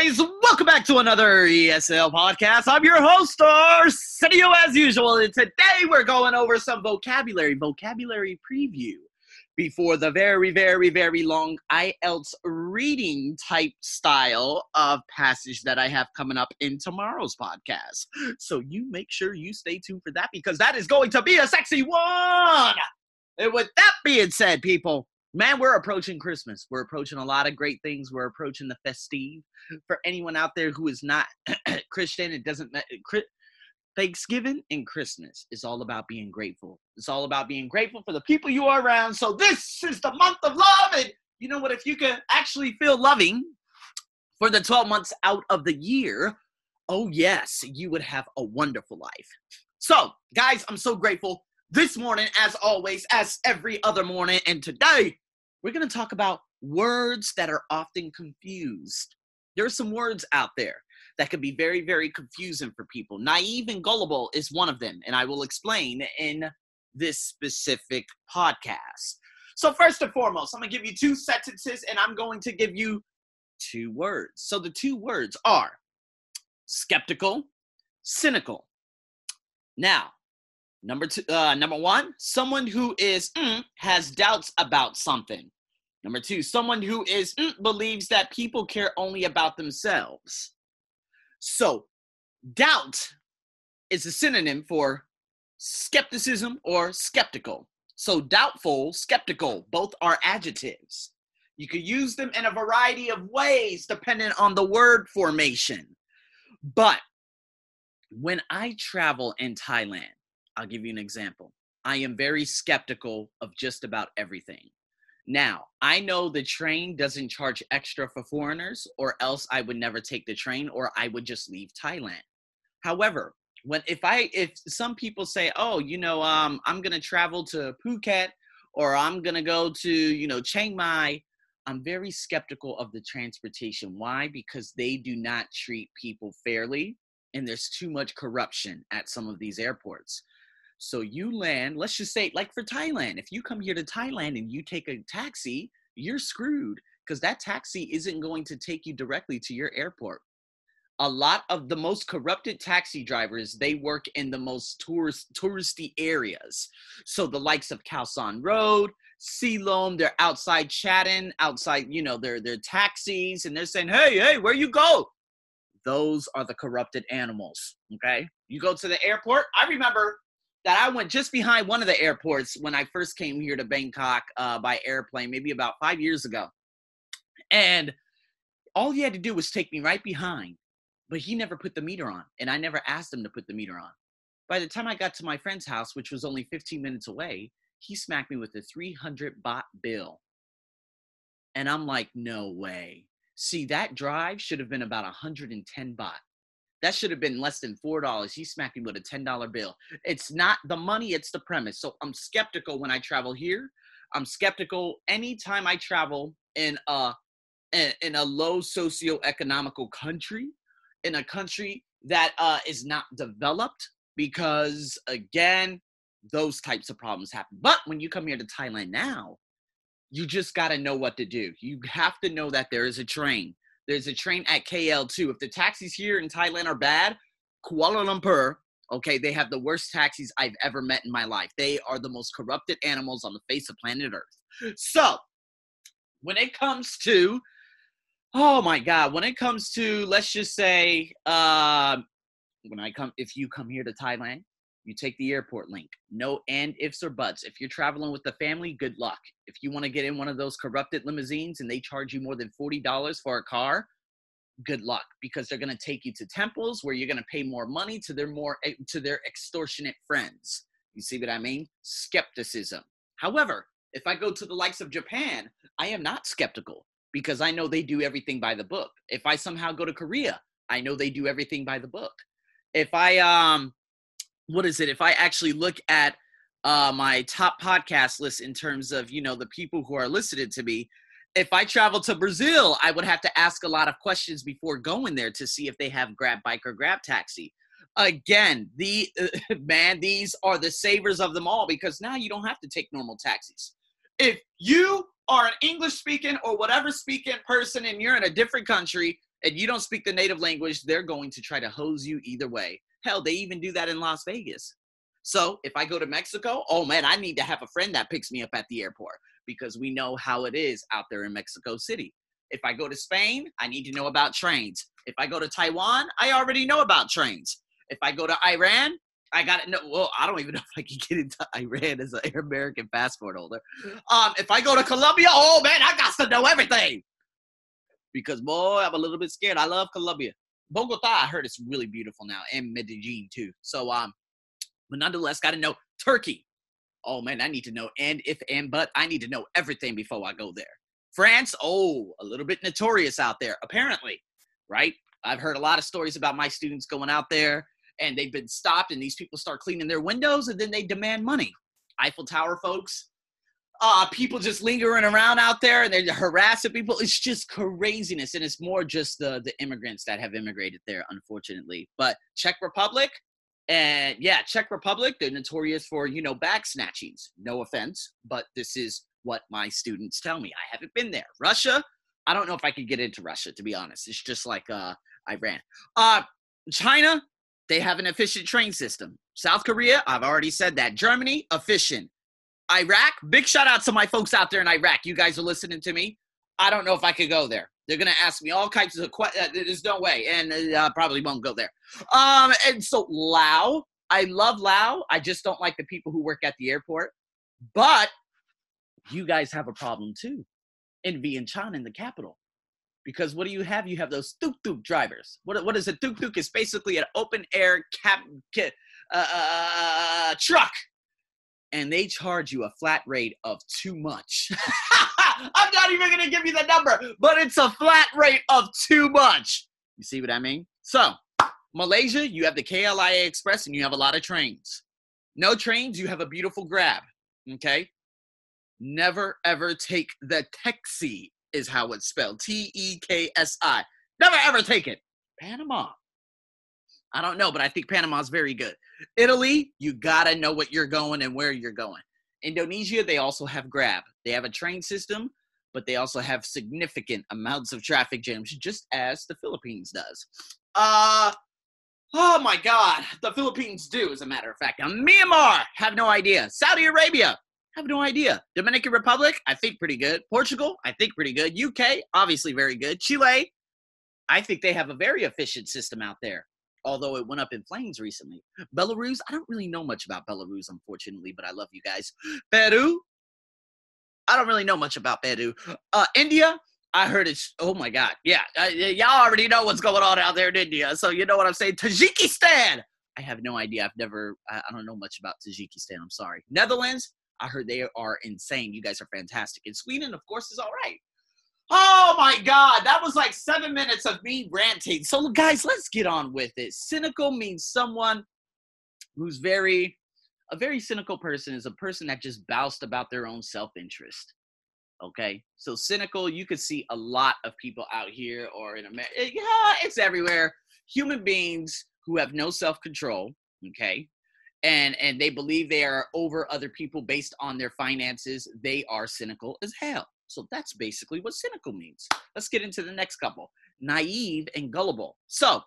guys? Welcome back to another ESL podcast. I'm your host, Arsenio, as usual. And today we're going over some vocabulary, vocabulary preview before the very, very, very long IELTS reading type style of passage that I have coming up in tomorrow's podcast. So you make sure you stay tuned for that because that is going to be a sexy one. And with that being said, people, man, we're approaching Christmas. We're approaching a lot of great things. We're approaching the festive. For anyone out there who is not Christian, it doesn't matter. Eh, Thanksgiving and Christmas is all about being grateful. It's all about being grateful for the people you are around. So this is the month of love. And you know what? If you can actually feel loving for the 12 months out of the year, oh yes, you would have a wonderful life. So, guys, I'm so grateful this morning, as always, as every other morning. And today, we're going to talk about words that are often confused. There are some words out there that can be very, very confusing for people. Naive and gullible is one of them, and I will explain in this specific podcast. So, first and foremost, I'm going to give you two sentences and I'm going to give you two words. So, the two words are skeptical, cynical. Now, Number two, uh, number one, someone who is mm, has doubts about something. Number two, someone who is mm, believes that people care only about themselves. So, doubt is a synonym for skepticism or skeptical. So, doubtful, skeptical, both are adjectives. You could use them in a variety of ways depending on the word formation. But when I travel in Thailand, I'll give you an example. I am very skeptical of just about everything. Now, I know the train doesn't charge extra for foreigners, or else I would never take the train, or I would just leave Thailand. However, when if I if some people say, oh, you know, um, I'm gonna travel to Phuket, or I'm gonna go to you know Chiang Mai, I'm very skeptical of the transportation. Why? Because they do not treat people fairly, and there's too much corruption at some of these airports. So you land, let's just say, like for Thailand, if you come here to Thailand and you take a taxi, you're screwed because that taxi isn't going to take you directly to your airport. A lot of the most corrupted taxi drivers, they work in the most tourist touristy areas. So the likes of Khao San Road, Silom, they're outside chatting, outside, you know, their their taxis, and they're saying, Hey, hey, where you go? Those are the corrupted animals. Okay. You go to the airport. I remember that I went just behind one of the airports when I first came here to Bangkok uh, by airplane, maybe about five years ago. And all he had to do was take me right behind, but he never put the meter on, and I never asked him to put the meter on. By the time I got to my friend's house, which was only 15 minutes away, he smacked me with a 300 baht bill. And I'm like, no way. See, that drive should have been about 110 baht. That should have been less than four dollars. He smacked me with a ten dollar bill. It's not the money; it's the premise. So I'm skeptical when I travel here. I'm skeptical anytime I travel in a in a low socioeconomical country, in a country that uh, is not developed, because again, those types of problems happen. But when you come here to Thailand now, you just got to know what to do. You have to know that there is a train. There's a train at KL too. If the taxis here in Thailand are bad, Kuala Lumpur, okay, they have the worst taxis I've ever met in my life. They are the most corrupted animals on the face of planet Earth. So, when it comes to, oh my God, when it comes to, let's just say, uh, when I come, if you come here to Thailand, you take the airport link. No and ifs or buts. If you're traveling with the family, good luck. If you want to get in one of those corrupted limousines and they charge you more than $40 for a car, good luck because they're going to take you to temples where you're going to pay more money to their more eh, to their extortionate friends. You see what I mean? Skepticism. However, if I go to the likes of Japan, I am not skeptical because I know they do everything by the book. If I somehow go to Korea, I know they do everything by the book. If I um what is it? If I actually look at uh, my top podcast list in terms of you know the people who are listed to me, if I travel to Brazil, I would have to ask a lot of questions before going there to see if they have Grab Bike or Grab Taxi. Again, the uh, man, these are the savers of them all because now you don't have to take normal taxis. If you are an English speaking or whatever speaking person and you're in a different country, and you don't speak the native language, they're going to try to hose you either way. Hell, they even do that in Las Vegas. So if I go to Mexico, oh man, I need to have a friend that picks me up at the airport because we know how it is out there in Mexico City. If I go to Spain, I need to know about trains. If I go to Taiwan, I already know about trains. If I go to Iran, I got to know. Well, I don't even know if I can get into Iran as an American passport holder. Um, if I go to Colombia, oh man, I got to know everything. Because boy, I'm a little bit scared. I love Colombia. Bogota, I heard it's really beautiful now, and Medellin too. So um, but nonetheless, got to know Turkey. Oh man, I need to know and if and but I need to know everything before I go there. France, oh, a little bit notorious out there, apparently, right? I've heard a lot of stories about my students going out there and they've been stopped, and these people start cleaning their windows and then they demand money. Eiffel Tower folks, uh, people just lingering around out there and they're harassing people. It's just craziness. And it's more just the, the immigrants that have immigrated there, unfortunately. But Czech Republic, and yeah, Czech Republic, they're notorious for, you know, bag snatchings. No offense, but this is what my students tell me. I haven't been there. Russia, I don't know if I could get into Russia, to be honest. It's just like uh, Iran. Uh, China, they have an efficient train system. South Korea, I've already said that. Germany, efficient. Iraq, big shout out to my folks out there in Iraq. You guys are listening to me. I don't know if I could go there. They're gonna ask me all kinds of questions. Uh, there's no way, and I uh, probably won't go there. Um, and so Lao, I love Lao. I just don't like the people who work at the airport. But you guys have a problem too in Vientiane in the capital. Because what do you have? You have those tuk tuk drivers. What, what is a tuk tuk? It's basically an open air cap, uh, uh, truck. And they charge you a flat rate of too much. I'm not even going to give you the number, but it's a flat rate of too much. You see what I mean? So, Malaysia, you have the KLIA Express and you have a lot of trains. No trains, you have a beautiful grab. Okay? never ever take the Teksi, is how it's spelled T E K S I. Never ever take it. Panama. I don't know, but I think Panama's very good. Italy, you gotta know what you're going and where you're going. Indonesia, they also have Grab. They have a train system, but they also have significant amounts of traffic jams, just as the Philippines does. Uh, oh my God, the Philippines do, as a matter of fact. Now, Myanmar, have no idea. Saudi Arabia, have no idea. Dominican Republic, I think pretty good. Portugal, I think pretty good. UK, obviously very good. Chile, I think they have a very efficient system out there, although it went up in flames recently. Belarus, I don't really know much about Belarus, unfortunately, but I love you guys. Peru, I don't really know much about Peru. Uh, India, I heard it's, oh my God. Yeah, uh, y'all already know what's going on out there in India. So you know what I'm saying? Tajikistan, I have no idea. I've never, I don't know much about Tajikistan. I'm sorry. Netherlands, I heard they are insane. You guys are fantastic. And Sweden, of course, is all right. Oh my God, that was like seven minutes of me ranting. So, guys, let's get on with it. Cynical means someone who's very, a very cynical person is a person that just boused about their own self interest. Okay, so cynical, you could see a lot of people out here or in America. Eh, yeah, it's everywhere. Human beings who have no self control. Okay, and and they believe they are over other people based on their finances they are cynical as hell so that's basically what cynical means. Let's get into the next couple naive and gullible. So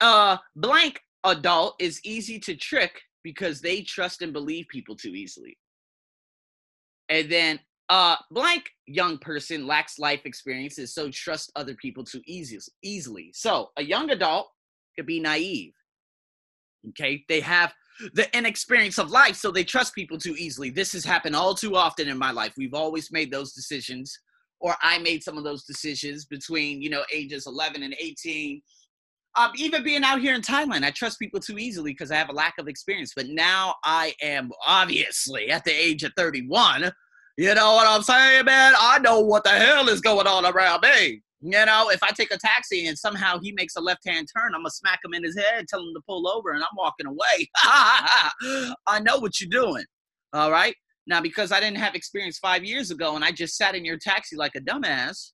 uh blank adult is easy to trick because they trust and believe people too easily. And then uh blank young person lacks life experiences so trust other people too easy, easily. So a young adult could be naive okay? They have the inexperience of life, so they trust people too easily. This has happened all too often in my life. We've always made those decisions, or I made some of those decisions between, you know, ages 11 and 18. Um, even being out here in Thailand, I trust people too easily because I have a lack of experience. But now I am obviously at the age of 31. You know what I'm saying, man? I know what the hell is going on around me. You know, if I take a taxi and somehow he makes a left hand turn, I'm gonna smack him in his head, tell him to pull over, and I'm walking away. I know what you're doing. All right. Now, because I didn't have experience five years ago and I just sat in your taxi like a dumbass,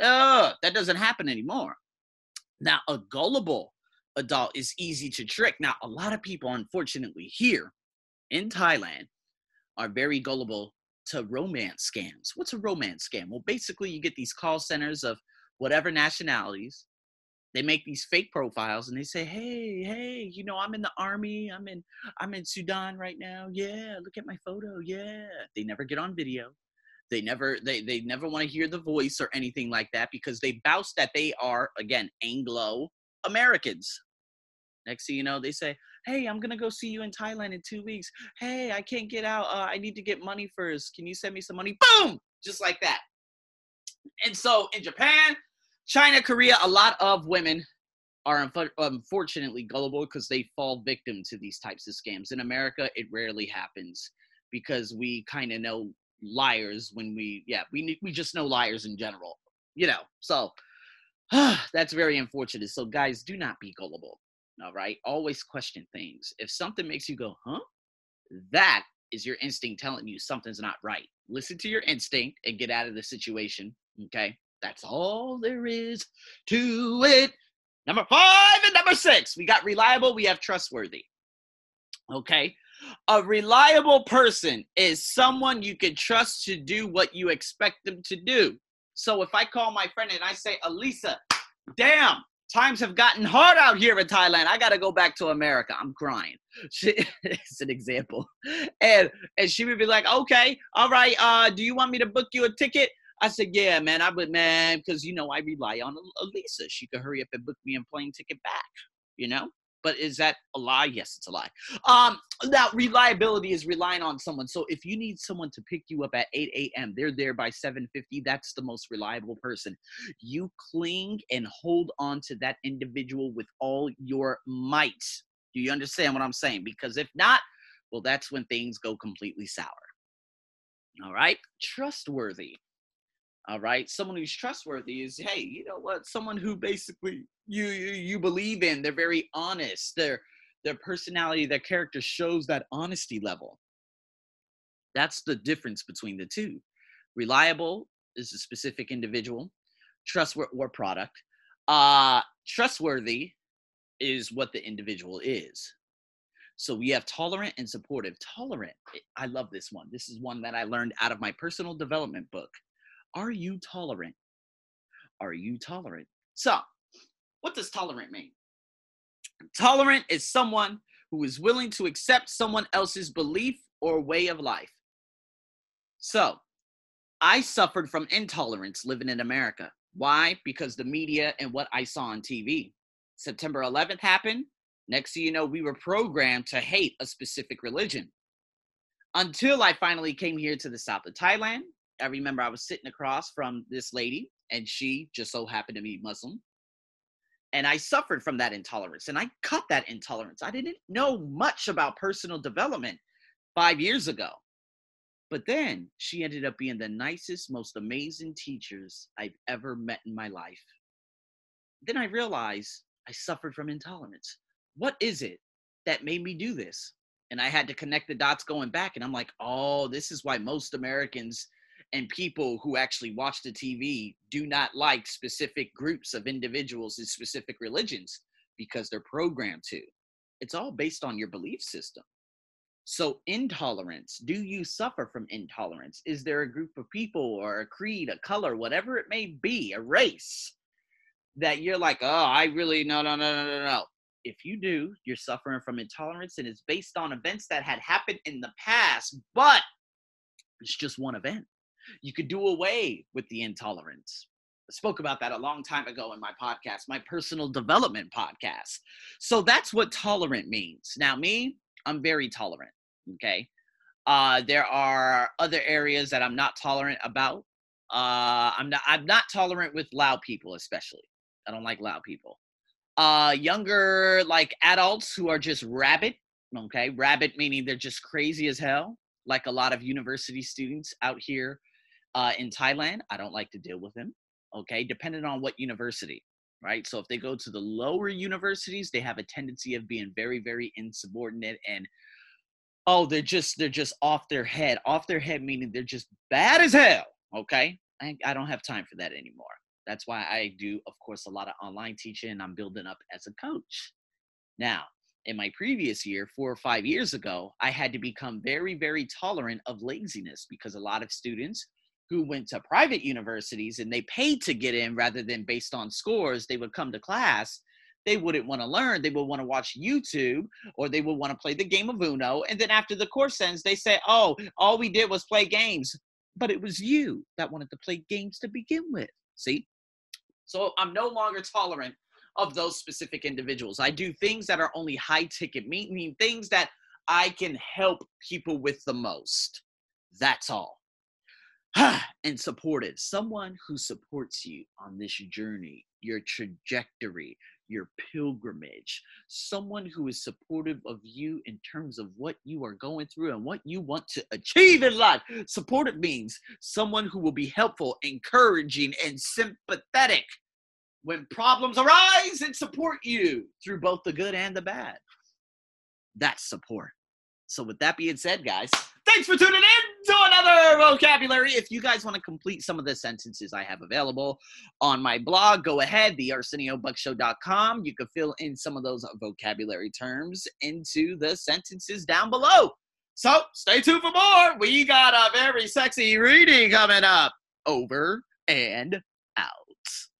uh, that doesn't happen anymore. Now, a gullible adult is easy to trick. Now, a lot of people, unfortunately, here in Thailand are very gullible to romance scams. What's a romance scam? Well, basically, you get these call centers of whatever nationalities. They make these fake profiles and they say, "Hey, hey, you know, I'm in the army. I'm in I'm in Sudan right now. Yeah, look at my photo. Yeah." They never get on video. They never they they never want to hear the voice or anything like that because they boast that they are again Anglo Americans. Next thing you know, they say, "Hey, I'm gonna go see you in Thailand in two weeks. Hey, I can't get out. Uh, I need to get money first. Can you send me some money?" Boom, just like that. And so in Japan, China, Korea, a lot of women are unfortunately gullible because they fall victim to these types of scams. In America, it rarely happens because we kind of know liars when we yeah we we just know liars in general you know so that's very unfortunate so guys do not be gullible all right? Always question things. If something makes you go huh? That is your instinct telling you something's not right. Listen to your instinct and get out of the situation okay? That's all there is to it. Number five and number six we got reliable we have trustworthy okay? A reliable person is someone you can trust to do what you expect them to do. So if I call my friend and I say, Elisa, damn, times have gotten hard out here in Thailand. I got to go back to America. I'm crying. She, it's an example. And and she would be like, okay, all right. Uh, do you want me to book you a ticket? I said, yeah, man. I would, man, because you know I rely on Elisa. She could hurry up and book me a plane ticket back. You know. But is that a lie? Yes, it's a lie. Um, now reliability is relying on someone. So if you need someone to pick you up at 8 a.m., they're there by 7:50. That's the most reliable person. You cling and hold on to that individual with all your might. Do you understand what I'm saying? Because if not, well, that's when things go completely sour. All right, trustworthy. All right, someone who's trustworthy is, hey, you know what? Someone who basically you you, you believe in. They're very honest. Their their personality, their character shows that honesty level. That's the difference between the two. Reliable is a specific individual, trustworthy or product. Uh, trustworthy is what the individual is. So we have tolerant and supportive. Tolerant, I love this one. This is one that I learned out of my personal development book. Are you tolerant? Are you tolerant? So what does tolerant mean? Tolerant is someone who is willing to accept someone else's belief or way of life. So, I suffered from intolerance living in America. Why? Because the media and what I saw on TV. September 11th happened. Next thing you know, we were programmed to hate a specific religion. Until I finally came here to the south of Thailand. I remember I was sitting across from this lady, and she just so happened to be Muslim and I suffered from that intolerance and I cut that intolerance. I didn't know much about personal development five years ago. But then she ended up being the nicest, most amazing teachers I've ever met in my life. Then I realized I suffered from intolerance. What is it that made me do this? And I had to connect the dots going back. And I'm like, oh, this is why most Americans and people who actually watch the TV do not like specific groups of individuals in specific religions because they're programmed to. It's all based on your belief system. So, intolerance do you suffer from intolerance? Is there a group of people or a creed, a color, whatever it may be, a race that you're like, oh, I really, no, no, no, no, no, no. If you do, you're suffering from intolerance and it's based on events that had happened in the past, but it's just one event. You could do away with the intolerance. I spoke about that a long time ago in my podcast, my personal development podcast. So that's what tolerant means. Now, me, I'm very tolerant. Okay. Uh, there are other areas that I'm not tolerant about. Uh, I'm not. I'm not tolerant with loud people, especially. I don't like loud people. Uh, younger, like adults who are just rabid. Okay, rabid meaning they're just crazy as hell, like a lot of university students out here uh, in Thailand, I don't like to deal with them. Okay, depending on what university, right? So if they go to the lower universities, they have a tendency of being very, very insubordinate and oh, they're just they're just off their head. Off their head meaning they're just bad as hell. Okay, I, I don't have time for that anymore. That's why I do, of course, a lot of online teaching. I'm building up as a coach. Now, in my previous year, four or five years ago, I had to become very, very tolerant of laziness because a lot of students who went to private universities and they paid to get in rather than based on scores, they would come to class. They wouldn't want to learn. They would want to watch YouTube or they would want to play the game of Uno. And then after the course ends, they say, Oh, all we did was play games. But it was you that wanted to play games to begin with. See? So I'm no longer tolerant of those specific individuals. I do things that are only high ticket, meaning things that I can help people with the most. That's all. and supported someone who supports you on this journey, your trajectory, your pilgrimage, someone who is supportive of you in terms of what you are going through and what you want to achieve in life. Supportive means someone who will be helpful, encouraging, and sympathetic when problems arise and support you through both the good and the bad. That's support. So, with that being said, guys, thanks for tuning in to another vocabulary. If you guys want to complete some of the sentences I have available on my blog, go ahead, thearseniobuckshow.com. You can fill in some of those vocabulary terms into the sentences down below. So, stay tuned for more. We got a very sexy reading coming up. Over and out.